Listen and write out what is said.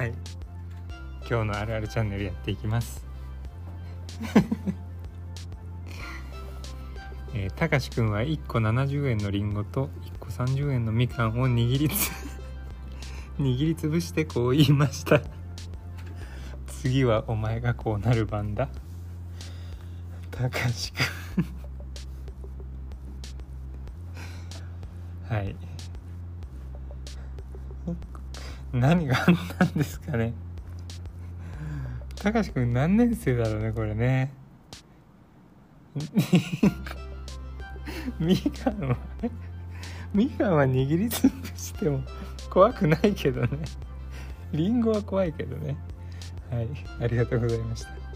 はい。今日のあるあるチャンネルやっていきます。えー、たかしくんは1個70円のりんごと1個30円のみかんを握りつ 握りつぶしてこう言いました。次はお前がこうなる番だ。たかしくん。はい何があったんですかね。たかしくん何年生だろうねこれね。みかんはね。みかんは握りつぶしても怖くないけどね。りんごは怖いけどね。はいありがとうございました。